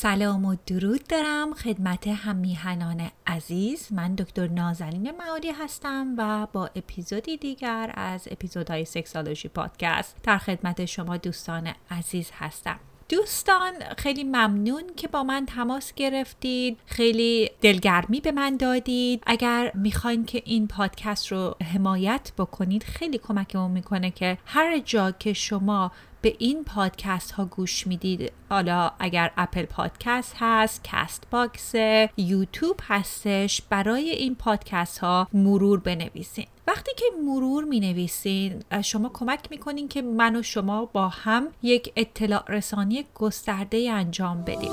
سلام و درود دارم خدمت هم میهنان عزیز. من دکتر نازنین معالی هستم و با اپیزودی دیگر از اپیزودهای سکسالوژی پادکست در خدمت شما دوستان عزیز هستم. دوستان خیلی ممنون که با من تماس گرفتید. خیلی دلگرمی به من دادید. اگر می‌خواین که این پادکست رو حمایت بکنید خیلی کمکمون می‌کنه که هر جا که شما به این پادکست ها گوش می‌دید حالا اگر Apple Podcast هست Castbox یوتیوب هستش برای این پادکست ها مرور بنویسین. وقتی که مرور می نویسین شما کمک می‌کنین که من و شما با هم یک اطلاع رسانی گسترده انجام بدیم.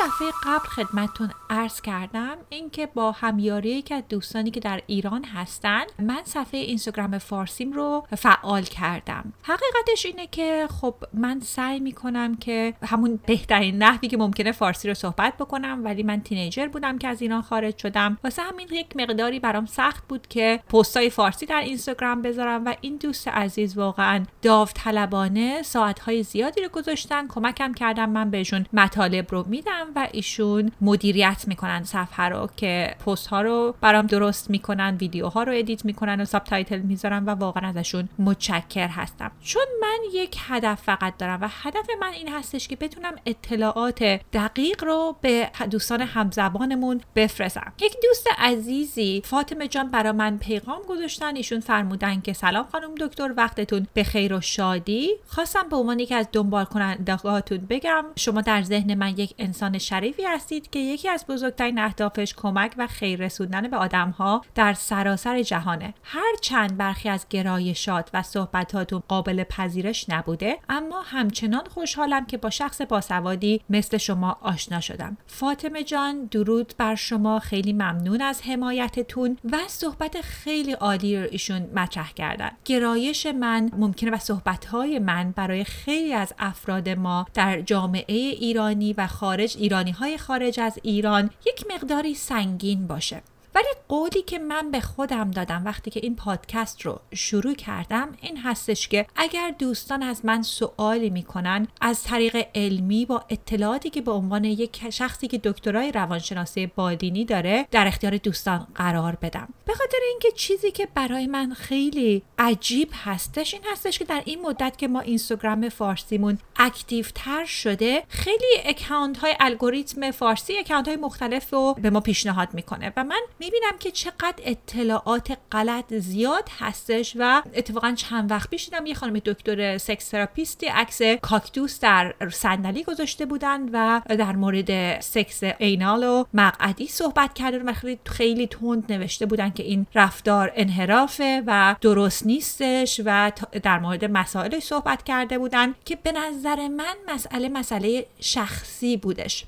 دفعه قبل خدمتتون عرض کردم اینکه با همیاری که دوستانی که در ایران هستن من صفحه اینستاگرام فارسیم رو فعال کردم. حقیقتش اینه که خب من سعی می‌کنم که همون بهترین نحوی که ممکنه فارسی رو صحبت بکنم ولی من teenager بودم که از ایران خارج شدم. واسه همین یک مقداری برام سخت بود که پستای فارسی در اینستاگرام بذارم و این دوست عزیز واقعا داوطلبانه ساعتهای زیادی رو گذاشتن. کمکم کردن من بهشون مطالب رو میدم. و ایشون مدیریت می‌کنن صفحه رو که پست ها رو برام درست می‌کنن ویدیوها رو edit می‌کنن و subtitle می‌ذارن و واقعا ازشون متشکر هستم. چون من یک هدف فقط دارم و هدف من این هستش که بتونم اطلاعات دقیق رو به دوستان همزبانمون بفرستم. یک دوست عزیزی فاطمه جان برای من پیغام گذاشتن. ایشون فرمودن که سلام خانم دکتر وقتتون به خیر و شادی. خواستم به عنوان یکی از دنبال کنندگاتون بگم. شما در ذهن من یک انسان شریفی هستید که یکی از بزرگترین اهدافش کمک و خیر رسوندن به آدمها در سراسر جهانه. هر چند برخی از گرایشات و صحبتاتون قابل پذیرش نبوده اما همچنان خوشحالم که با شخص باسوادی مثل شما آشنا شدم. فاطمه جان درود بر شما. خیلی ممنون از حمایتتون و صحبت خیلی عالی رو ایشون مطرح کردن. گرایش من ممکنه و صحبتهای من برای خیلی از افراد ما در جامعه ایرانی و خارج ایرانی های خارج از ایران یک مقداری سنگین باشه. ولی قولی که من به خودم دادم وقتی که این پادکست رو شروع کردم این هستش که اگر دوستان از من سوالی می‌کنن از طریق علمی با اطلاعاتی که به عنوان یک شخصی که دکترای روانشناسی بالینی داره در اختیار دوستان قرار بدم. به خاطر اینکه چیزی که برای من خیلی عجیب هستش این هستش که در این مدت که ما اینستاگرام فارسیمون active تر شده خیلی اکانت های الگوریتم فارسی اکانت های مختلف رو به ما پیشنهاد می‌کنه و من می‌بینم که چقدر اطلاعات غلط زیاد هستش و اتفاقا چند وقت پیش دیدم یه خانم دکتر سکس تراپیستی عکس کاکتوس در صندلی گذاشته بودن و در مورد سکس اینال و مقعدی صحبت کرده و خیلی خیلی تند نوشته بودن که این رفتار انحرافه و درست نیستش و در مورد مسائل صحبت کرده بودن که به نظر من مسئله مسئله شخصی بودش.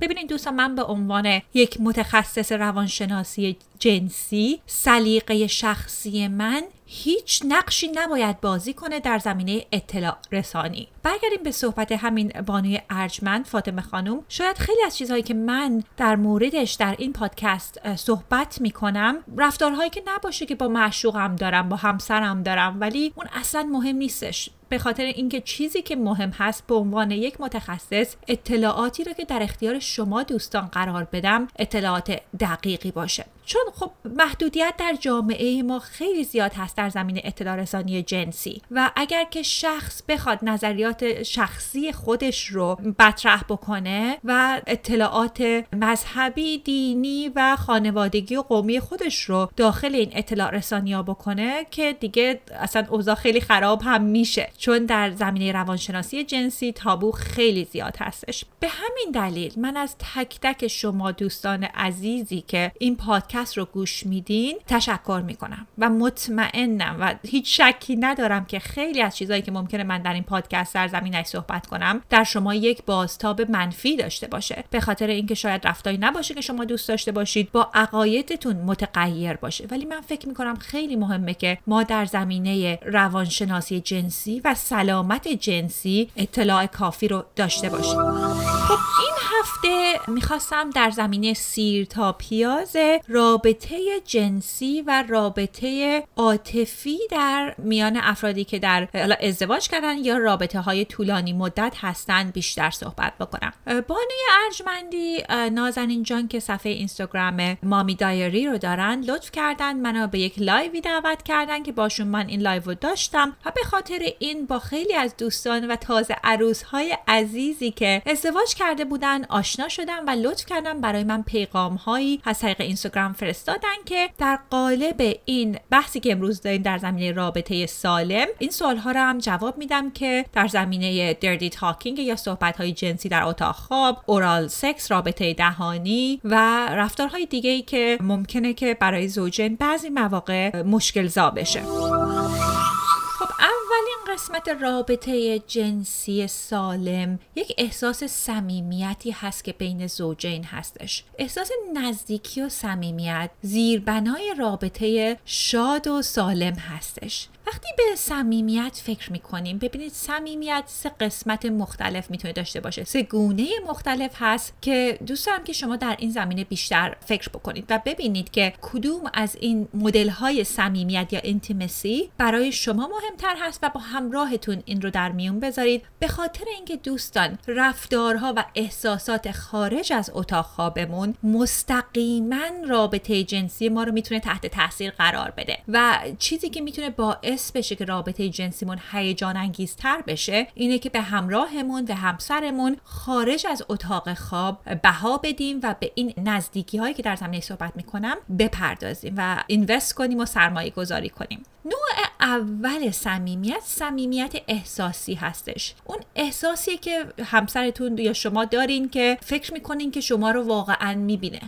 ببینید دوستان من به عنوان یک متخصص روانشناسی جنسی سلیقه شخصی من هیچ نقشی نباید بازی کنه در زمینه اطلاع رسانی. برگردیم به صحبت همین بانوی ارجمند فاطمه خانم. شاید خیلی از چیزهایی که من در موردش در این پادکست صحبت می‌کنم رفتارهایی که نباشه که با معشوقم دارم با همسرم دارم ولی اون اصلا مهم نیستش. به خاطر اینکه چیزی که مهم هست به عنوان یک متخصص اطلاعاتی رو که در اختیار شما دوستان قرار بدم اطلاعات دقیقی باشه. چون خب محدودیت در جامعه ما خیلی زیاد هست در زمینه اطلاع رسانی جنسی و اگر که شخص بخواد نظریات شخصی خودش رو مطرح بکنه و اطلاعات مذهبی دینی و خانوادگی و قومی خودش رو داخل این اطلاع رسانی ها بکنه که دیگه اصلا اوضاع خیلی خراب هم میشه. چون در زمینه روانشناسی جنسی تابو خیلی زیاد هستش. به همین دلیل من از تک تک شما دوستان عزیزی که این پادکست رو گوش میدین تشکر می‌کنم و مطمئنم و هیچ شکی ندارم که خیلی از چیزهایی که ممکنه من در این پادکست در زمینش صحبت کنم در شما یک بازتاب منفی داشته باشه. به خاطر اینکه شاید رفتاری نباشه که شما دوست داشته باشید با عقایدتون متغیر باشه. ولی من فکر می‌کنم خیلی مهمه که ما در زمینه روانشناسی جنسی و سلامت جنسی اطلاع کافی رو داشته باشیم خب این هفته می‌خواستم در زمینه سیر تا پیاز رابطه جنسی و رابطه عاطفی در میان افرادی که در ازدواج کردن یا رابطه های طولانی مدت هستن بیشتر صحبت بکنم. بانوی ارجمندی نازنین جان که صفحه اینستاگرام Mommy Diary رو دارن لطف کردن منو به یک live ی دعوت کردن که باشون من این live رو داشتم و به خاطر این با خیلی از دوستان و تازه عروس های عزیزی که ازدواج کرده بودن آشنا شدم و لطف کردن برای من پیغام هایی از طریق اینستاگرام فرستادن که در قالب این بحثی که امروز داریم در زمینه رابطه سالم این سوال ها رو هم جواب میدم که در زمینه dirty talking یا صحبت های جنسی در اتاق خواب oral sex رابطه دهانی و رفتارهای دیگه ای که ممکنه که برای زوجین بعضی مواقع مشکل زا بشه. قسمت رابطه جنسی سالم یک احساس صمیمیتی هست که بین زوجین هستش. احساس نزدیکی و صمیمیت زیربنای رابطه شاد و سالم هستش. وقتی به صمیمیت فکر می‌کنیم ببینید صمیمیت سه قسمت مختلف می‌تونه داشته باشه. سه گونه مختلف هست که دوست دارم که شما در این زمینه بیشتر فکر بکنید و ببینید که کدوم از این مدل های صمیمیت یا انتیمسی برای شما مهمتر هست و با همراهتون این رو در میون بذارید. به خاطر اینکه دوستان رفتارها و احساسات خارج از اتاق خوابمون مستقیما رابطه جنسی ما رو می‌تونه تحت تاثیر قرار بده و چیزی که می‌تونه باعث باعث بشه که رابطه جنسیمون هیجان انگیزتر بشه اینه که به همراهمون به همسرمون خارج از اتاق خواب بها بدیم و به این نزدیکی هایی که در زمینه صحبت می‌کنم بپردازیم و اینوست کنیم و سرمایه گذاری کنیم. نوع اول صمیمیت صمیمیت احساسی هستش. اون احساسی که همسرتون یا شما دارین که فکر می‌کنین که شما رو واقعا می‌بینه.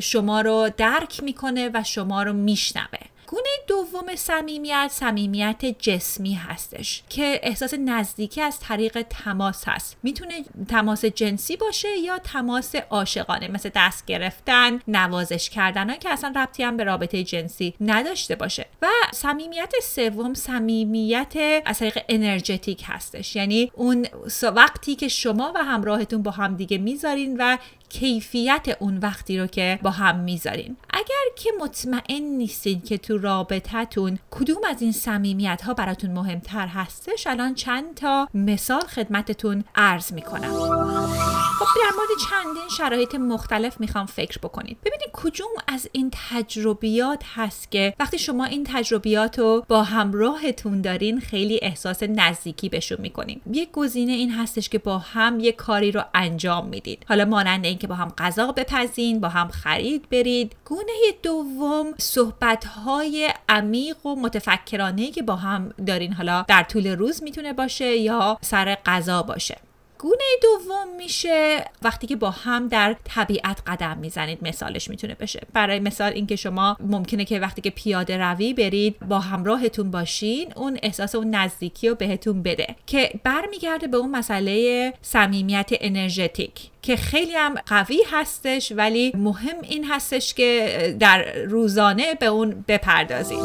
شما رو درک می‌کنه و شما رو میشنوه. گونه دوم صمیمیت صمیمیت جسمی هستش که احساس نزدیکی از طریق تماس هست. می‌تونه تماس جنسی باشه یا تماس عاشقانه مثل دست گرفتن نوازش کردن که اصلا ربطی هم به رابطه جنسی نداشته باشه. و صمیمیت سوم صمیمیت از طریق انرژتیک هستش. یعنی اون وقتی که شما و همراهتون با هم دیگه می‌ذارین و کیفیت اون وقتی رو که با هم می‌ذارین. اگر که مطمئن نیستین که تو رابطتون کدوم از این صمیمیت ها براتون مهمتر هستش الان چند تا مثال خدمتتون عرض می‌کنم. خب در مورد چندین شرایط مختلف می‌خوام فکر بکنید. ببینید کدوم از این تجربیات هست که وقتی شما این تجربیات رو با همراهتون دارین خیلی احساس نزدیکی بهشون می‌کنین. یک گزینه این هستش که با هم یک کاری رو انجام می‌دید حالا مانند اینکه با هم غذا بپزین با هم خرید برید. گونه دوم صحبت های عمیق و متفکرانه که با هم دارین حالا در طول روز می‌تونه باشه یا سر غذا باشه. گونه دوم میشه. وقتی که با هم در طبیعت قدم می‌زنید مثالش می‌تونه بشه. برای مثال اینکه شما ممکنه که وقتی که پیاده روی برید با همراهتون باشین اون احساس اون نزدیکی رو بهتون بده که برمیگرده به اون مسئله صمیمیت انرژتیک که خیلی هم قوی هستش ولی مهم این هستش که در روزانه به اون بپردازید.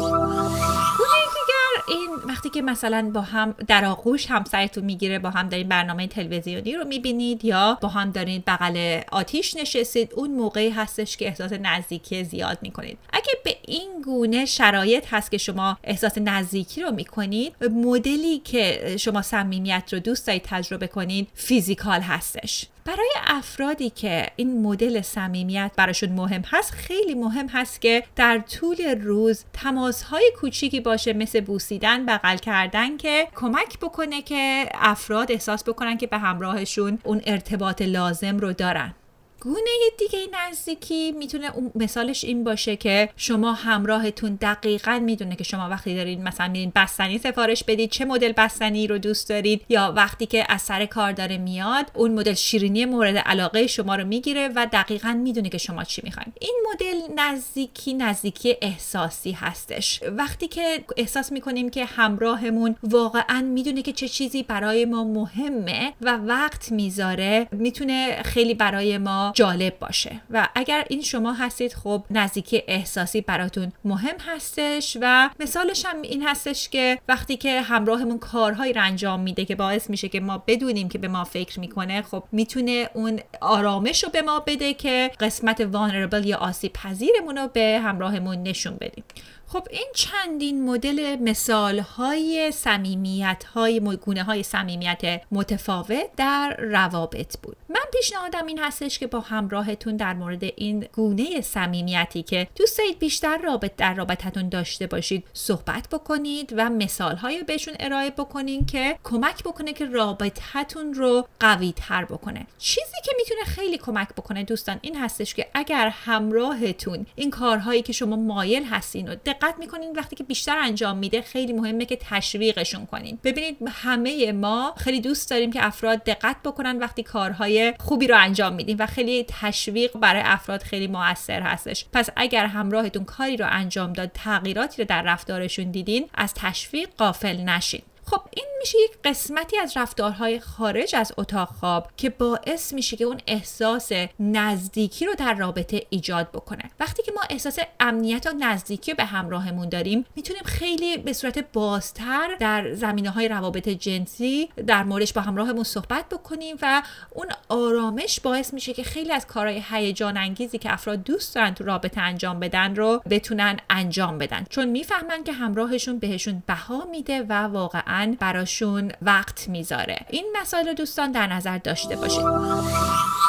این وقتی که مثلا با هم در آغوش همسرتون می‌گیره با هم دارین برنامه تلویزیونی رو می‌بینید یا با هم دارین بغل آتیش نشستید اون موقعی هستش که احساس نزدیکی زیاد می‌کنید. اگه به این گونه شرایط هست که شما احساس نزدیکی رو می‌کنید مدلی که شما صمیمیت رو دوست دارید تجربه کنید فیزیکال هستش. برای افرادی که این مدل صمیمیت براشون مهم هست خیلی مهم هست که در طول روز تماسهای کوچیکی باشه مثل بوسیدن بغل کردن که کمک بکنه که افراد احساس بکنن که به همراهشون اون ارتباط لازم رو دارن. گونه دیگه نزدیکی. می‌تونه مثالش این باشه که شما همراهتون دقیقا می‌دونه که شما وقتی دارید مثلا میرین بستنی سفارش بدید چه مدل بستنی رو دوست دارید یا وقتی که از سر کار داره میاد اون مدل شیرینی مورد علاقه شما رو می‌گیره و دقیقا می‌دونه که شما چی می‌خواین این مدل نزدیکی نزدیکی احساسی هستش. وقتی که احساس می‌کنیم که همراهمون واقعا می‌دونه که چه چیزی برای ما مهمه و وقت می‌ذاره می‌تونه خیلی برای ما جالب باشه. و اگر این شما هستید خب نزدیکی احساسی براتون مهم هستش و مثالش هم این هستش که وقتی که همراهمون کارهایی رو انجام میده که باعث میشه که ما بدونیم که به ما فکر می‌کنه خب می‌تونه اون آرامش رو به ما بده که قسمت وانربل یا آسیب پذیرمون رو به همراهمون نشون بدیم. خب این چندین مدل مثال های سمیمیت های گونه های سمیمیت متفاوت در روابط بود. من پیشنهادم این هستش که با همراهتون در مورد این گونه سمیمیتی که دوست دارید بیشتر رابط در رابطتون داشته باشید صحبت بکنید و مثال های بهشون ارائه بکنین که کمک بکنه که رابطتون رو قوی تر بکنه. چیزی که می‌تونه خیلی کمک بکنه دوستان این هستش که اگر همراهتون این کارهایی که شما مایل هستین و دقت می‌کنین وقتی که بیشتر انجام میده خیلی مهمه که تشویقشون کنین. ببینید همه ما خیلی دوست داریم که افراد دقت بکنن وقتی کارهای خوبی رو انجام میدیم و خیلی تشویق برای افراد خیلی موثر هستش. پس اگر همراهتون کاری رو انجام داد تغییراتی رو در رفتارشون دیدین از تشویق قافل نشین. خب این میشه یک قسمتی از رفتارهای خارج از اتاق خواب که باعث میشه که اون احساس نزدیکی رو در رابطه ایجاد بکنه. وقتی که ما احساس امنیت و نزدیکی به همراهمون داریم می‌تونیم خیلی به صورت بازتر در زمینه های روابط جنسی در موردش با همراهمون صحبت بکنیم و اون آرامش باعث میشه که خیلی از کارهای هیجان انگیزی که افراد دوست دارن تو رابطه انجام بدن رو بتونن انجام بدن. چون می‌فهمن که همراهشون بهشون بها میده و واقعا براشون وقت می‌ذاره. این مسائل دوستان در نظر داشته باشید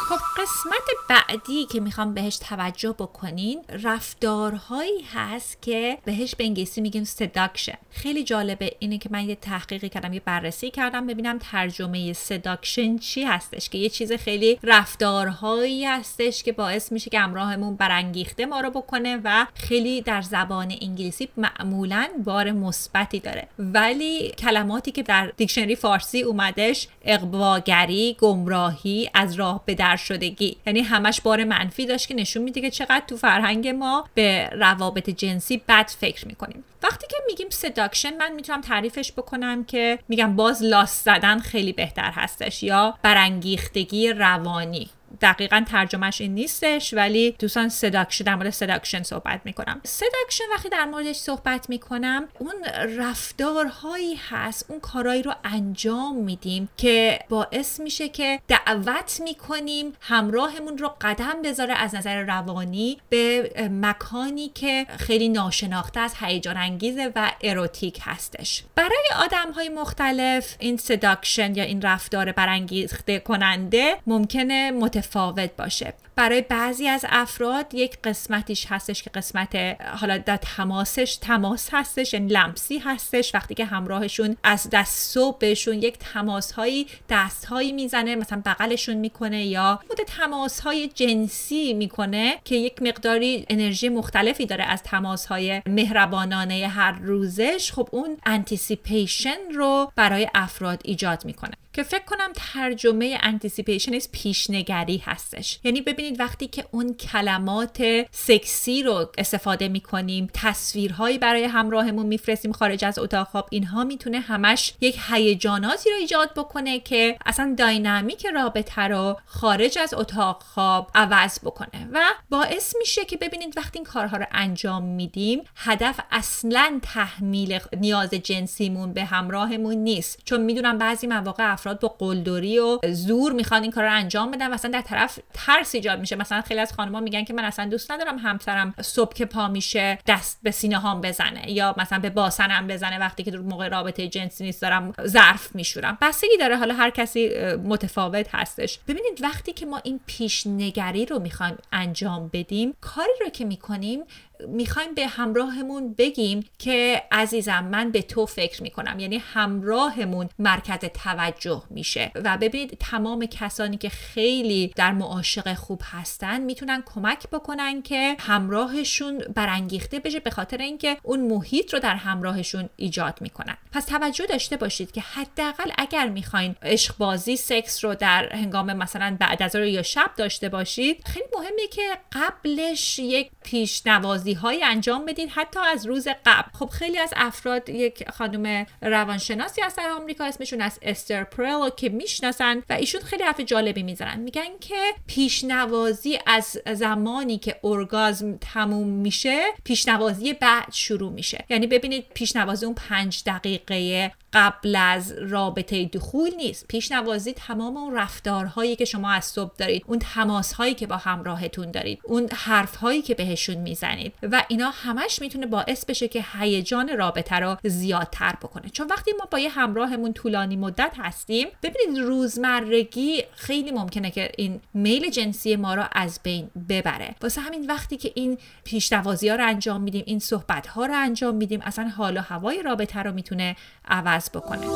خب قسمت بعدی که می‌خوام بهش توجه بکنین رفتارهایی هست که بهش به انگلیسی میگیم seduction خیلی جالبه اینه که من یه تحقیقی کردم یه بررسی کردم ببینم ترجمه seduction چی هستش که یه چیز خیلی رفتارهایی هستش که باعث میشه که همراهمون برانگیخته ما رو بکنه و خیلی در زبان انگلیسی معمولا بار مثبتی داره. ولی کلماتی که در دیکشنری فارسی اومدش اغواگری گمراهی از راه به در شدگی. یعنی همش بار منفی داشت که نشون میده که چقدر تو فرهنگ ما به روابط جنسی بد فکر می‌کنیم. وقتی که میگیم seduction من می‌تونم تعریفش بکنم که میگم باز لاس زدن خیلی بهتر هستش یا برانگیختگی روانی. دقیقا ترجمهش این نیستش ولی دوستان seduction در مورد seduction صحبت می‌کنم. seduction وقتی در موردش صحبت می‌کنم اون رفتارهایی هست اون کارهایی رو انجام میدیم که باعث میشه که دعوت می‌کنیم همراهمون رو قدم بذاره از نظر روانی به مکانی که خیلی ناشناخته است هیجان انگیزه و اروتیک هستش. برای آدم های مختلف این seduction یا این رفتار برانگیخته کننده ممکنه متفاوت باشه. برای بعضی از افراد یک قسمتیش هستش که قسمت حالا در تماسش تماس هستش یعنی لمسی هستش. وقتی که همراهشون از دست صبح بهشون یک تماس هایی دست هایی می‌زنه مثلا بغلشون می‌کنه یا مدت تماس های جنسی می‌کنه که یک مقداری انرژی مختلفی داره از تماس های مهربانانه هر روزش خب اون anticipation رو برای افراد ایجاد می‌کنه. که فکر کنم ترجمه anticipation پیشنگری هستش. یعنی ببینید وقتی که اون کلمات سکسی رو استفاده می‌کنیم تصویرهایی برای همراهمون میفرستیم خارج از اتاق خواب اینها می‌تونه همش یک هیجاناتی رو ایجاد بکنه که اصلا داینامیک رابطه رو خارج از اتاق خواب عوض بکنه و باعث میشه که ببینید وقتی این کارها رو انجام میدیم هدف اصلا تحمیل نیاز جنسیمون به همراهمون نیست. چون می‌دونم بعضی مواقع افراد با قلدری و زور می‌خوان این کار رو انجام بدن و اصلا در طرف ترس ایجاد میشه. مثلا خیلی از خانم‌ها میگن که من اصلا دوست ندارم همسرم صبح که پا میشه دست به سینه هام بزنه یا مثلا به باسنم بزنه وقتی که در موقع رابطه جنسی نیست دارم ظرف میشورم. بستگی داره. حالا هر کسی متفاوت هستش. ببینید وقتی که ما این پیشنگری رو می‌خوایم انجام بدیم کاری رو که می‌کنیم می‌خوایم به همراهمون بگیم که عزیزم من به تو فکر می‌کنم. یعنی همراهمون مرکز توجه میشه. و ببینید تمام کسانی که خیلی در معاشق خوب هستن می‌تونن کمک بکنن که همراهشون برانگیخته بشه به خاطر اینکه اون محیط رو در همراهشون ایجاد می‌کنن. پس توجه داشته باشید که حداقل اگر می‌خواین عشق بازی سکس رو در هنگام مثلا بعد از یا شب داشته باشید خیلی مهمه که قبلش یک پیشنوازی های انجام بدید حتی از روز قبل. خب خیلی از افراد یک خانم روانشناسی از آمریکا اسمشون از استر پرلو که می‌شناسن و ایشون خیلی حرف جالبی می‌زنن. میگن که پیشنوازی از زمانی که ارگازم تموم میشه پیشنوازی بعد شروع میشه. یعنی ببینید پیشنوازی اون پنج دقیقه قبل از رابطه دخول نیست. پیشنوازی تمام اون رفتارهایی که شما از صبح دارید اون تماسهایی که با همراهتون دارید اون حرفهایی که بهشون می‌زنید و اینا همش می‌تونه باعث بشه که هیجان رابطه رو زیادتر بکنه. چون وقتی ما با یه همراهمون طولانی مدت هستیم ببینید روزمرگی خیلی ممکنه که این میل جنسی ما رو از بین ببره. واسه همین وقتی که این پیشنوازی ها رو انجام میدیم این صحبت ها رو انجام میدیم اصلا حال و هوای رابطه رو می‌تونه عوض بکنه.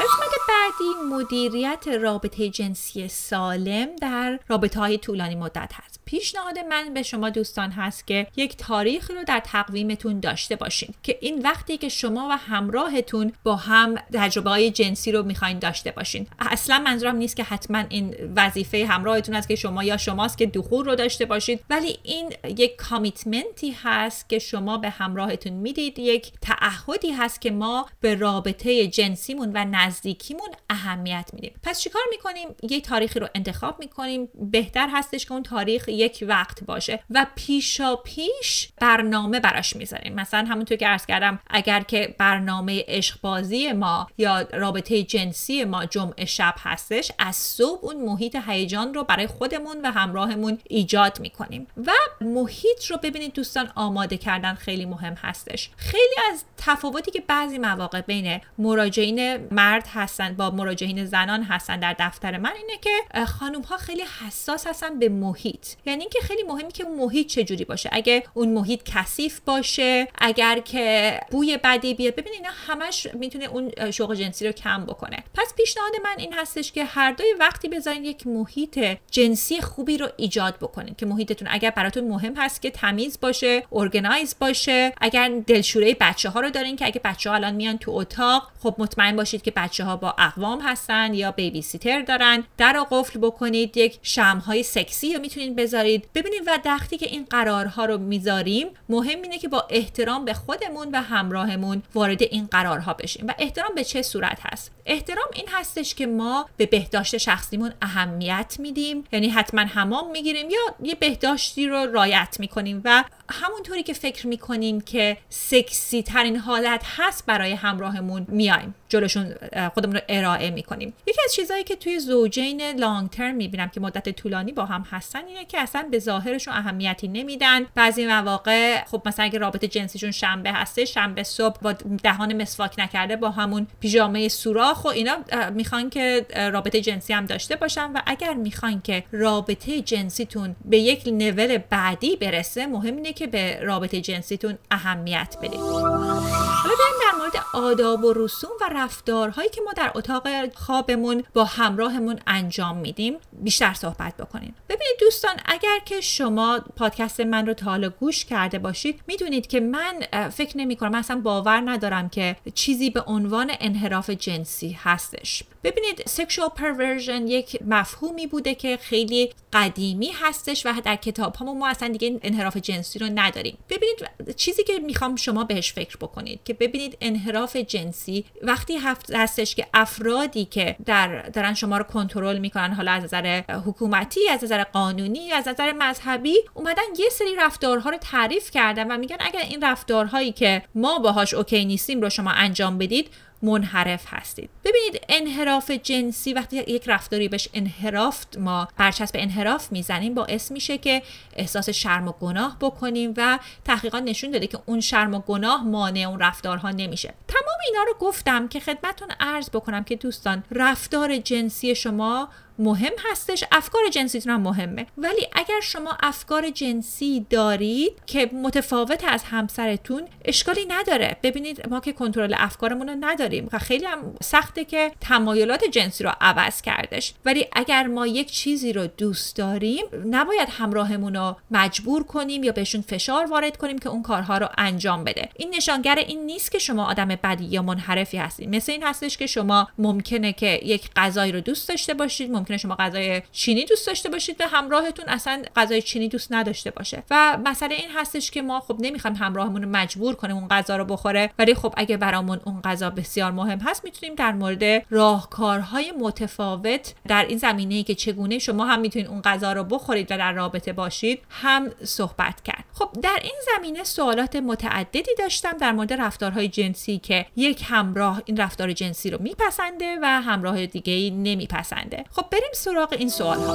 قسمت بعدی مدیریت رابطه جنسی سالم در رابطه های طولانی مدت هست. پیشنهاد من به شما دوستان هست که یک تاریخ رو در تقویمتون داشته باشین که این وقتی که شما و همراهتون با هم تجربه های جنسی رو می‌خواین داشته باشین. اصلا منظورم نیست که حتما این وظیفه همراهتون است که شما یا شماست که دخول رو داشته باشید ولی این یک کامیتمنتی هست که شما به همراهتون می‌دید یک تعهدی هست که ما به رابطه جنسیمون و نزدیکیمون اهمیت میدیم. پس چیکار می‌کنیم؟ یه تاریخی رو انتخاب می‌کنیم. بهتر هستش که اون تاریخ یک وقت باشه و پیشا پیش برنامه براش می‌ذاریم. مثلا همونطور که عرض کردم اگر که برنامه عشق بازی ما یا رابطه جنسی ما جمعه شب هستش از صبح اون محیط هیجان رو برای خودمون و همراهمون ایجاد می‌کنیم. و محیط رو ببینید دوستان آماده کردن خیلی مهم هستش. خیلی از تفاوتی که بعضی مواقع بین مراجعین مرد هستن با مراجعین زنان هستن در دفتر من اینه که خانم ها خیلی حساس هستن به محیط. یعنی اینکه خیلی مهمی که محیط چجوری باشه. اگه اون محیط کثیف باشه اگر که بوی بدی بیاد. ببینید اینا همش می‌تونه اون شوق جنسی رو کم بکنه. پس پیشنهاد من این هستش که هر دوی وقتی بذارین یک محیط جنسی خوبی رو ایجاد بکنین. که محیطتون اگر براتون مهم هست که تمیز باشه ارگنایز باشه. اگر دلشوره بچه ها رو دارین که اگه بچه ها الان میان تو اتاق خب مطمئن باشید که بچه ها با اقوام هستن یا بیبی سیتر دارن. در قفل بکنید. یک شمهای سکسی رو می‌تونید بذارید ببینید و وقتی که این قرارها رو می‌ذاریم مهم اینه که با احترام به خودمون و همراهمون وارد این قرارها بشیم. و احترام به چه صورت هست؟ احترام این هستش که ما به بهداشت شخصیمون اهمیت میدیم. یعنی حتما حمام می‌گیریم یا یه بهداشتی رو رایت می‌کنیم و همونطوری که فکر می‌کنیم که سکسی ترین حالت هست برای همراهمون میایم جلوشون خودمون رو ارائه می‌کنیم. یکی از چیزهایی که توی زوجین لانگ ترم می‌بینم که مدت طولانی با هم هستن اینه که اصلا به ظاهرشون اهمیتی نمیدن. بعضی مواقع خب مثلا اگه رابطه جنسیشون شنبه هسته شنبه صبح با دهان مسواک نکرده با همون پیژامه سوراخ و اینا می‌خوان که رابطه جنسی هم داشته باشن و اگر می‌خوان که رابطه جنسیتون به یک نول بعدی برسه مهم اینه که به رابطه جنسیتون اهمیت بدید. حالا در مورد آداب و رسوم و رفتارهایی که ما در اتاق خوابمون با همراهمون انجام میدیم. بیشتر صحبت بکنیم. ببینید دوستان اگر که شما پادکست من رو تا حالا گوش کرده باشید می‌دونید که من فکر نمی کنم اصلا باور ندارم که چیزی به عنوان انحراف جنسی هستش. ببینید sexual perversion یک مفهومی بوده که خیلی قدیمی هستش و در کتاب ما اصلا دیگه انحراف جنسی رو نداریم. ببینید چیزی که می‌خوام شما بهش فکر بکنید که ببینید انحراف جنسی وقتی هستش که افرادی که در دارن شما رو کنترل می‌کنن حالا از نظر حکومتی از نظر قانونی از نظر مذهبی اومدن یه سری رفتارها رو تعریف کردن و میگن اگر این رفتارهایی که ما باهاش اوکی نیستیم رو شما انجام بدید منحرف هستید. ببینید انحراف جنسی وقتی یک رفتاری بهش انحراف ما برچسب انحراف می‌زنیم باعث میشه که احساس شرم و گناه بکنیم و تحقیقات نشون داده که اون شرم و گناه مانع اون رفتارها نمیشه. تمام اینا رو گفتم که خدمتون عرض بکنم که دوستان رفتار جنسی شما مهم هستش. افکار جنسیتون هم مهمه. ولی اگر شما افکار جنسی دارید که متفاوت از همسرتون اشکالی نداره. ببینید ما که کنترل افکارمون رو نداریم و خیلی هم سخته که تمایلات جنسی رو عوض کردش. ولی اگر ما یک چیزی رو دوست داریم نباید همراهمون رو مجبور کنیم یا بهشون فشار وارد کنیم که اون کارها رو انجام بده. این نشانگر این نیست که شما آدم بدی یا منحرفی هستید. مثل این هستش که شما ممکنه که یک غذایی رو دوست داشته باشید ممکنه شما غذای چینی دوست داشته باشید و همراهتون اصلا غذای چینی دوست نداشته باشه. و مسئله این هستش که ما خب نمی‌خوایم همراهمون مجبور کنیم اون غذا رو بخوره ولی خب اگه برامون اون غذا بسیار مهم هست می‌تونیم در مورد راهکارهای متفاوت در این زمینه ای که چگونه شما هم می‌تونید اون غذا رو بخورید و در رابطه باشید هم صحبت کرد. خب در این زمینه سوالات متعددی داشتم در مورد رفتارهای جنسی که یک همراه این رفتار جنسی رو میپسنده و همراه دیگه ای نمیپسنده. خب بریم سراغ این سوال ها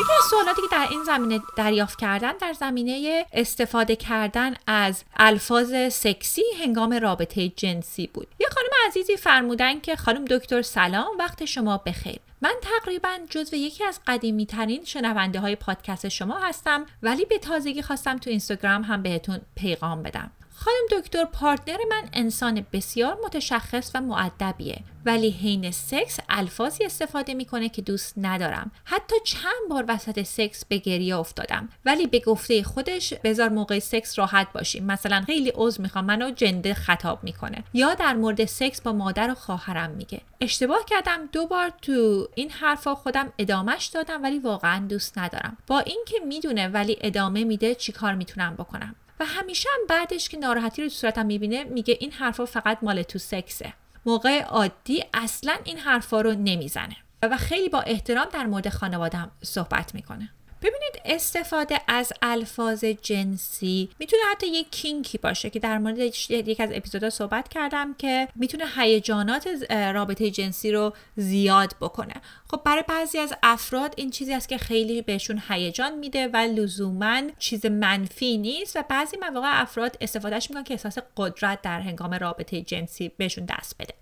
یکی از سوالاتی که در این زمینه دریافت کردن در زمینه استفاده کردن از الفاظ سکسی هنگام رابطه جنسی بود. یه خانم عزیزی فرمودن که خانم دکتر سلام وقت شما بخیر. من تقریبا جزو یکی از قدیمی ترین شنونده های پادکست شما هستم ولی به تازگی خواستم تو اینستاگرام هم بهتون پیغام بدم. خانم دکتر پارتنر من انسان بسیار متشخص و معدبیه ولی حین سکس الفاظی استفاده می‌کنه که دوست ندارم. حتی چند بار وسط سکس به گریه افتادم. ولی به گفته خودش بذار موقع سکس راحت باشیم. مثلا خیلی عضو می‌خوام منو جنده خطاب می‌کنه. یا در مورد سکس با مادر و خواهرم میگه. اشتباه کردم دو بار تو این حرفا خودم ادامهش دادم ولی واقعا دوست ندارم. با اینکه می‌دونه ولی ادامه میده چیکار می‌تونم بکنم. و همیشه هم بعدش که ناراحتی رو تو صورتم می‌بینه میگه این حرفا فقط مال تو سکسه. موقع عادی اصلا این حرفا رو نمی‌زنه. و خیلی با احترام در مورد خانوادم صحبت می‌کنه. ببینید استفاده از الفاظ جنسی می‌تونه حتی یک کینکی باشه که در مورد یک از اپیزودها صحبت کردم که می‌تونه هیجانات رابطه جنسی رو زیاد بکنه. خب برای بعضی از افراد این چیزی است که خیلی بهشون هیجان میده و لزوما چیز منفی نیست و بعضی مواقع افراد استفادهش می‌کنن که احساس قدرت در هنگام رابطه جنسی بهشون دست بده.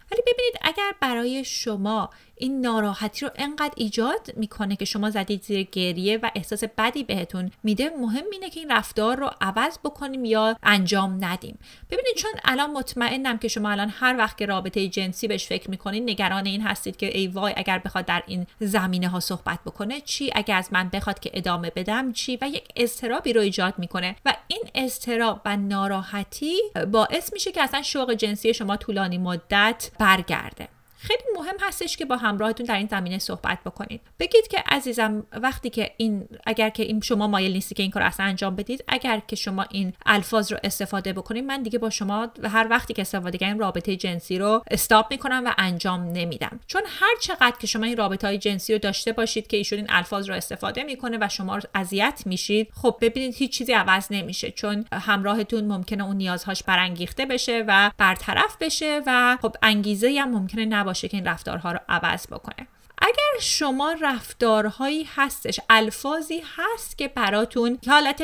ببینید اگر برای شما این ناراحتی رو انقدر ایجاد می‌کنه که شما زدید زیر گریه و احساس بدی بهتون میده مهم اینه که این رفتار رو عوض بکنیم یا انجام ندیم. ببینید چون الان مطمئنم که شما الان هر وقت که رابطه جنسی بهش فکر می‌کنید نگران این هستید که ای وای اگر بخواد در این زمینه ها صحبت بکنه چی؟ اگر از من بخواد که ادامه بدم چی؟ و یک استرابی رو ایجاد می‌کنه. و این استراب و ناراحتی باعث میشه که اصلا شوق جنسی شما طولانی مدت برگرده. کرده. خیلی مهم هستش که با همراهتون در این زمینه صحبت بکنید. بگید که عزیزم وقتی که این اگر که این شما مایل نیستی که این کار اصلا انجام بدید اگر که شما این الفاظ رو استفاده بکنید من دیگه با شما هر وقتی که استفاده کردین رابطه جنسی رو استاپ می‌کنم و انجام نمیدم. چون هر چقدر که شما این رابطه های جنسی رو داشته باشید که ایشون این الفاظ رو استفاده می‌کنه و شما رو اذیت میشید خب ببینید هیچ چیزی عوض نمیشه. چون همراهتون ممکنه اون نیازهاش برانگیخته بشه و برطرف بشه و خب انگیزه هم ممکنه نباشه. باشه که این رفتارها رو عوض بکنه. اگر شما رفتارهایی هستش الفاظی هست که براتون حالت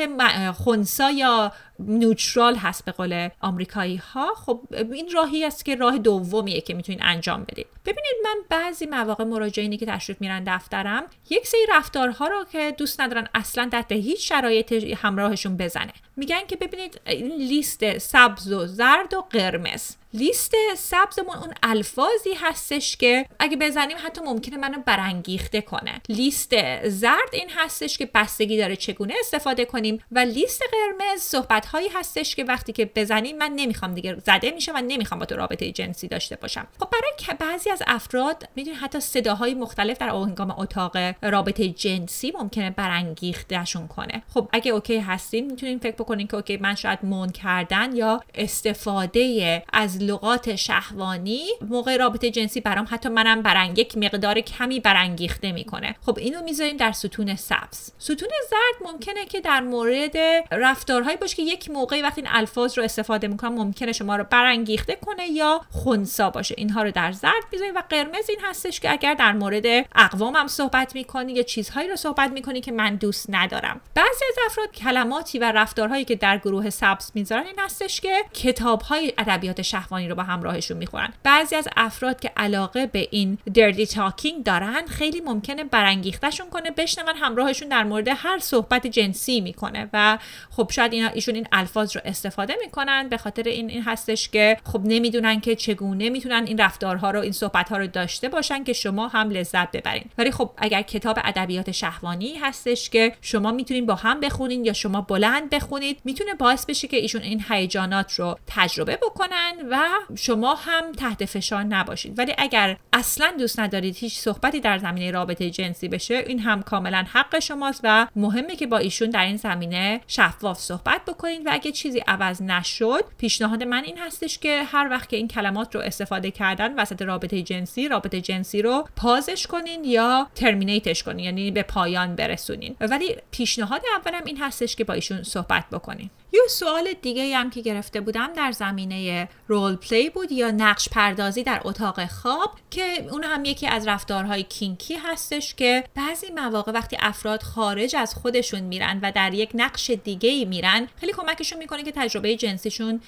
خونسا یا نوترال هست به قول آمریکایی ها خب این راهی است که راه دومیه که می‌تونید انجام بدید. ببینید من بعضی مواقع مراجعینی که تشریف میرن دفترم یک سری رفتارها رو که دوست ندارن اصلا تحت هیچ شرایط همراهشون بزنه. میگن که ببینید این لیست سبز و زرد و قرمز. لیست سبزمون اون الفاظی هستش که اگه بزنیم حتی ممکنه منو برانگیخته کنه. لیست زرد این هستش که بستگی داره چگونه استفاده کنیم و لیست قرمز صحبت هایی هستش که وقتی که بزنیم من نمی‌خوام دیگه زده میشم و نمی‌خوام با تو رابطه جنسی داشته باشم. خب برای بعضی از افراد می‌دونید حتی صداهای مختلف در هنگام اتاق رابطه جنسی ممکنه برانگیختهشون کنه. خب اگه OK هستین می‌تونین فکر بکنین که OK من شاید moan کردن یا استفاده از لغات شهوانی موقع رابطه جنسی برام حتی منم برنگ یک مقدار کمی برانگیخته می‌کنه. خب اینو می‌ذاریم در ستون سبز. ستون زرد ممکنه که در مورد رفتارهایی باشه که یک موقعی وقتی این الفاظ رو استفاده می‌کنم ممکنه شما رو برانگیخته کنه یا خونسا باشه. اینها رو در زرد می‌ذارید و قرمز این هستش که اگر در مورد اقوامم صحبت می‌کنی یا چیزهایی رو صحبت می‌کنی که من دوست ندارم. بعضی از افراد کلماتی و رفتارهایی که در گروه سبز می‌ذارن این هستش که کتاب های ادبیات شهوانی رو با همراهشون می‌خورن. بعضی از افراد که علاقه به این دردی تاکینگ دارن خیلی ممکنه برانگیختشون کنه بشنون همراهشون در مورد هر صحبت جنسی می‌کنه. و خب شاید اینا ایشون این الفاظ رو استفاده می‌کنن به خاطر این این هستش که خب نمی‌دونن که چگونه می‌تونن این رفتارها رو این صحبت ها رو داشته باشن که شما هم لذت ببرین. ولی خب اگر کتاب ادبیات شهوانی هستش که شما می‌تونین با هم بخونین یا شما بلند بخونید می‌تونه باعث بشه که ایشون این هیجانات رو تجربه بکنن و شما هم تحت فشار نباشید. ولی اگر اصلا دوست ندارید هیچ صحبتی در زمینه رابطه جنسی بشه این هم کاملا حق شماست و مهمه که با ایشون در این زمینه شفاف صحبت بکنید. و اگه چیزی عوض نشد پیشنهاد من این هستش که هر وقت که این کلمات رو استفاده کردن وسط رابطه جنسی رابطه جنسی رو پازش کنین یا ترمینیتش کنین یعنی به پایان برسونین. ولی پیشنهاد اولم این هستش که با ایشون صحبت بکنین. یه سوال دیگه هم که گرفته بودم در زمینه رول پلی بود یا نقش پردازی در اتاق خواب که اون هم یکی از رفتارهای کینکی هستش که بعضی مواقع وقتی افراد خارج از خودشون میرن و در یک نقش دیگه ای میرن خیلی کمکشون می‌کنه که تجربه جنسیشون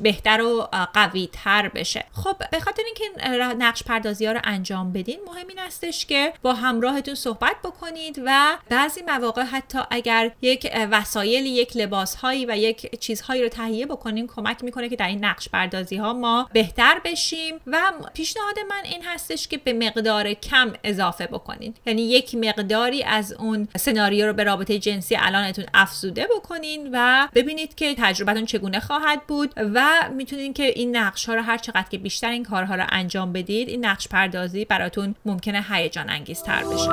بهتر و قوی تر بشه. خب به خاطر اینکه نقش پردازی ها رو انجام بدین مهم این استش که با همراهتون صحبت بکنید و بعضی مواقع حتی اگر یک وسایلی یک لباس هایی و یک چیزهایی رو تهیه بکنیم کمک می‌کنه که در این نقش پردازی ها ما بهتر بشیم و پیشنهاد من این هستش که به مقدار کم اضافه بکنید یعنی یک مقداری از اون سناریو رو به رابطه جنسی الانتون افزوده بکنین و ببینید که تجربتون چگونه خواهد بود و می‌تونید که این نقش ها رو هر چقدر که بیشتر این کارها رو انجام بدید این نقش پردازی براتون ممکنه هیجان انگیزتر بشه.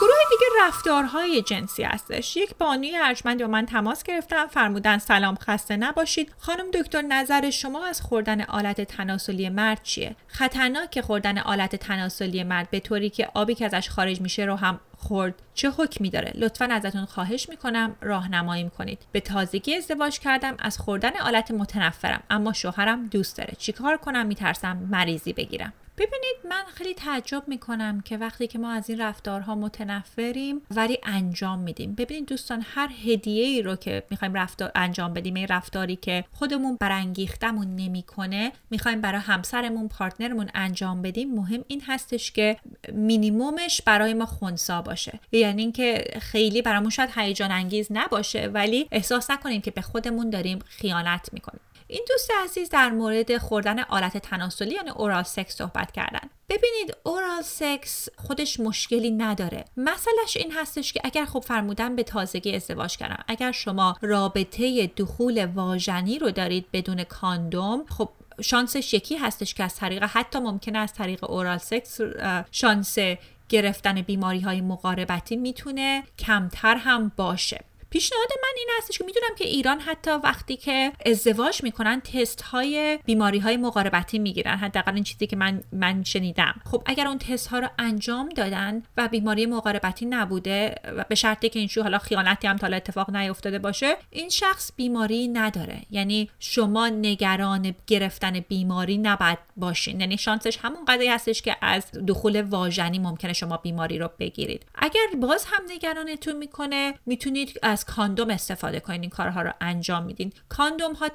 گروه دیگه رفتارهای جنسی هستش. یک بانوی ارجمند با من تماس گرفتم فرمودن سلام خسته نباشید. خانم دکتر نظر شما از خوردن آلت تناسلی مرد چیه؟ خطرناک خوردن آلت تناسلی مرد به طوری که آبی که ازش خارج میشه رو هم خورد. چه حکمی داره؟ لطفا ازتون خواهش می‌کنم. راهنمایی کنید به تازگی ازدواج کردم. از خوردن آلت متنفرم. اما شوهرم دوست داره. چیکار کنم؟ میترسم مریضی بگیرم. ببینید من خیلی تعجب می‌کنم که وقتی که ما از این رفتارها متنفریم ولی انجام میدیم. ببینید دوستان هر هدیه ای رو که می‌خوایم رفتار انجام بدیم این رفتاری که خودمون برانگیختمون نمی‌کنه می‌خوایم برای همسرمون پارتنرمون انجام بدیم مهم این هستش که مینیمومش برای ما خونسا باشه. یعنی اینکه خیلی برامون شاید هیجان انگیز نباشه ولی احساس نکنیم که به خودمون داریم خیانت می‌کنیم. این دوست عزیز در مورد خوردن آلت تناسلی یعنی اورال سکس صحبت کردن. ببینید اورال سکس خودش مشکلی نداره. مسئلهش این هستش که اگر خب فرمودن به تازگی ازدواج کردم اگر شما رابطه دخول واژنی رو دارید بدون کاندوم خب شانسش یکی هستش که از طریق حتی ممکنه از طریق اورال سکس شانس گرفتن بیماری های مقاربتی می‌تونه کمتر هم باشه. پیشنهاد من این هستش که می‌دونم که ایران حتی وقتی که ازدواج می‌کنن تست های بیماری های مقاربتی می‌گیرن. حداقل این چیزی که من من شنیدم. خب اگر اون تست ها رو انجام دادن و بیماری مقاربتی نبوده و به شرطی که این حالا خیانتی هم تا اتفاق نیفتاده باشه این شخص بیماری نداره. یعنی شما نگران گرفتن بیماری نباید باشین. یعنی شانسش همون قضیه هستش که از دخول واژنی ممکنه شما بیماری رو بگیرید. اگر باز هم نگرانتون می‌کنه می‌تونید از کاندوم استفاده کنید این کارها رو انجام میدین. کاندوم ها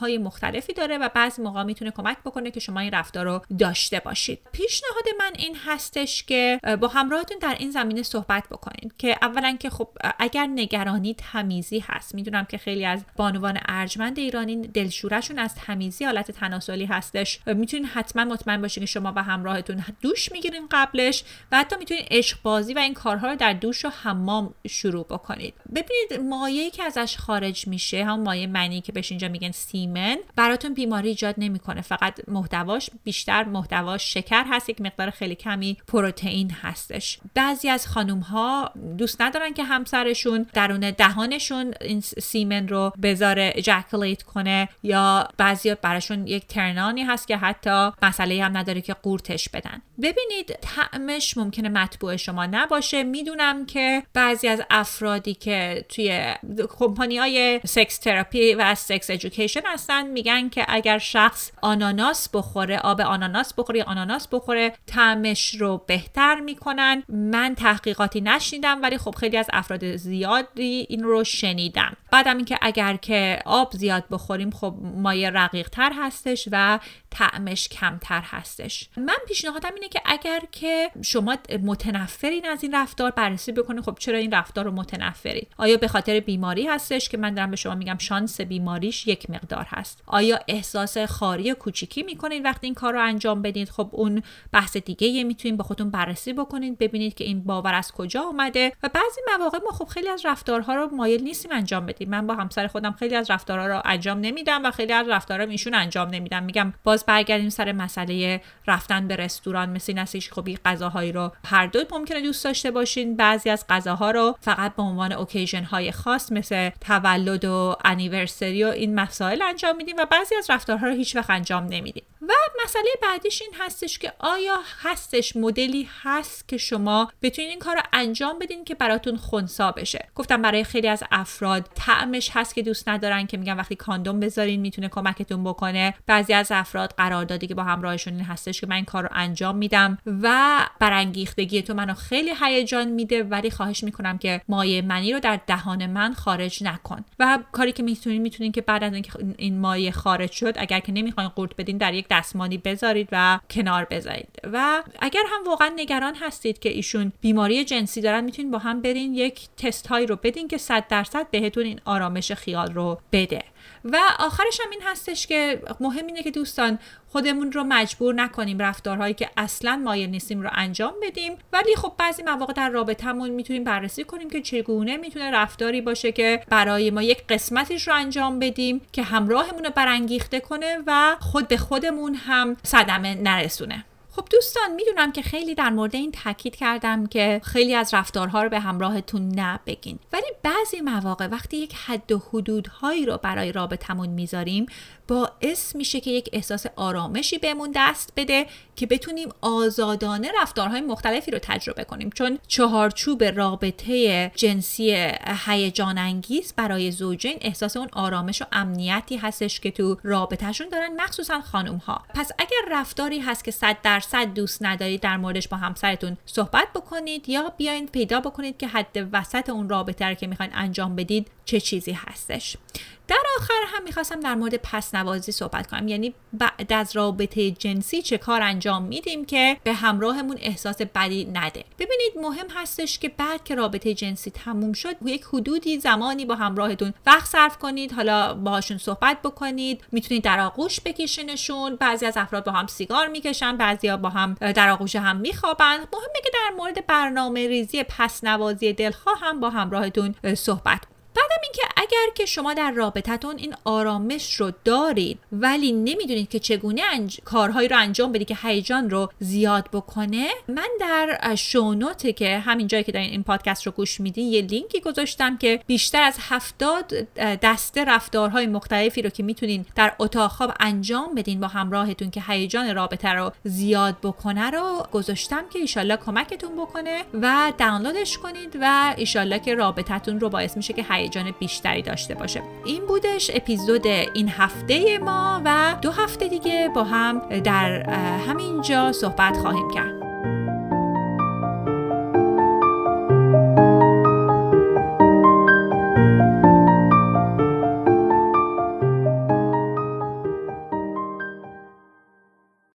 های مختلفی داره و بعضی موقع می‌تونه کمک بکنه که شما این رفتار رو داشته باشید. پیشنهاد من این هستش که با همراهتون در این زمینه صحبت بکنید که اولا که خب اگر نگرانی تمیزی هست می‌دونم که خیلی از بانوان ارجمند ایرانی دلشورشون از تمیزی حالت تناسلی هستش. می‌تونید حتما مطمئن باشید که شما با همراهتون دوش می‌گیرین قبلش و حتی می‌تونید عشق بازی و این کارها رو در دوش و حمام شروع بکنید. ببینید مایعی که ازش خارج میشه هم مایع منی که بهش اینجا میگن سیمن براتون بیماری ایجاد نمی‌کنه. فقط محتواش بیشتر محتواش شکر هست یک مقدار خیلی کمی پروتئین هستش. بعضی از خانم ها دوست ندارن که همسرشون درون دهانشون این سیمن رو بذاره اجاکولیت کنه یا بعضی براشون یک ترنانی هست که حتی مسئله هم نداره که قورتش بدن. ببینید طعمش ممکنه مطبوع شما نباشه. می‌دونم که بعضی از افرادی که توی کمپانی های سکس تراپی و سکس ادویکیشن هستن. میگن که اگر شخص آناناس بخوره آب آناناس بخوره آناناس بخوره طعمش رو بهتر می‌کنن. من تحقیقاتی نشنیدم ولی خب خیلی از افراد زیادی این رو شنیدم. بعدم اینکه اگر که آب زیاد بخوریم خب مایه رقیق تر هستش و طعمش کمتر هستش. من پیشنهادم اینه که اگر که شما متنفرین از این رفتار بررسی بکنید خب چرا این رفتار رو متنفرید آیا به خاطر بیماری هستش که من دارم به شما میگم شانس بیماریش یک مقدار هست. آیا احساس خاری کوچیکی می‌کنید وقتی این کار رو انجام بدید؟ خب اون بحث دیگه یه می‌تونید با خودتون بررسی بکنید ببینید که این باور از کجا اومده. و بعضی مواقع ما خب خیلی از رفتارها رو مایل نیستیم انجام بدیم. من با همسر خودم خیلی از رفتارها رو انجام نمیدم و خیلی از رفتارها ایشون انجام نمیدم. میگم باز برگردیم سر مسئله رفتن به رستوران. مثل این هستش خب غذاهایی رو هر دو ممکنه دوست داشته باشین. بعضی از غذاها رو فقط به عنوان occasion های خاص مثل تولد و anniversary و این مسائل انجام میدیم و بعضی از رفتارها رو هیچ وقت انجام نمیدیم. و مسئله بعدیش این هستش که آیا هستش مدلی هست که شما بتونید این کار رو انجام بدین که براتون خونسا بشه؟ گفتم برای خیلی از افراد طعمش هست که دوست ندارن که میگن وقتی کاندوم بذارین می‌تونه کمکتون بکنه. بعضی از افراد قراردادی که با همراهشون این هستش که من این کار رو انجام میدم و برانگیختگی تو منو خیلی هیجان میده ولی خواهش می‌کنم که مایه منی رو در دهان من خارج نکن. و کاری که می‌تونین می‌تونین که بعد از اینکه این مایه خارج شد اگر که نمی‌خواین قورت بدین در یک دستمانی بذارید و کنار بذارید و اگر هم واقعا نگران هستید که ایشون بیماری جنسی دارن می‌تونید با هم برین یک تست هایی رو بدین که 100 درصد بهتون این آرامش خیال رو بده. و آخرش هم این هستش که مهم اینه که دوستان خودمون رو مجبور نکنیم رفتارهایی که اصلا مایل نیستیم رو انجام بدیم. ولی خب بعضی مواقع در رابطهمون می‌تونیم بررسی کنیم که چگونه می‌تونه رفتاری باشه که برای ما یک قسمتیش رو انجام بدیم که همراهمون رو برانگیخته کنه و خود به خودمون هم صدمه نرسونه. خب دوستان می‌دونم که خیلی در مورد این تاکید کردم که خیلی از رفتارها رو به همراهتون نبگین. ولی بعضی مواقع وقتی یک حد و حدودهایی رو برای رابطمون می‌ذاریم باعث میشه که یک احساس آرامشی بهمون دست بده که بتونیم آزادانه رفتارهای مختلفی رو تجربه کنیم. چون چهارچوب رابطه جنسی هیجان انگیز برای زوجین احساس اون آرامش و امنیتی هستش که تو رابطهشون دارن مخصوصا خانم ها پس اگر رفتاری هست که صد درصد دوست ندارید در موردش با همسرتون صحبت بکنید یا بیاین پیدا بکنید که حد وسط اون رابطه رو که می‌خواین انجام بدید چه چیزی هستش. در آخر هم می‌خواستم در مورد پس نوازی صحبت کنم. یعنی بعد از رابطه جنسی چه کار انجام میدیم که به همراهمون احساس بدی نده. ببینید مهم هستش که بعد که رابطه جنسی تموم شد یک حدودی زمانی با همراهتون وقت صرف کنید حالا باهاشون صحبت بکنید می‌تونید در آغوش بکشینشون. بعضی از افراد با هم سیگار می‌کشن بعضی با هم در آغوش هم میخوابن. مهمه که در مورد برنامه ریزی پس نوازی دلخواه هم با همراهتون صحبت بعدم اینکه اگر که شما در رابطتون این آرامش رو دارید ولی نمی‌دونید که چگونه انج... کارهایی رو انجام بدید که هیجان رو زیاد بکنه من در شونوت که همین جایی که دارین این پادکست رو گوش میدین یه لینکی گذاشتم که بیشتر از هفتاد دسته رفتارهای مختلفی رو که می‌تونین در اتاق خواب انجام بدین با همراهتون که هیجان رابطه رو زیاد بکنه رو گذاشتم که ایشالله کمکتون بکنه و دانلودش کنید و ایشالله که رابطتون رو باعث میشه که بیشتری داشته باشه. این بودش اپیزود این هفته ما و دو هفته دیگه با هم در همین جا صحبت خواهیم کرد.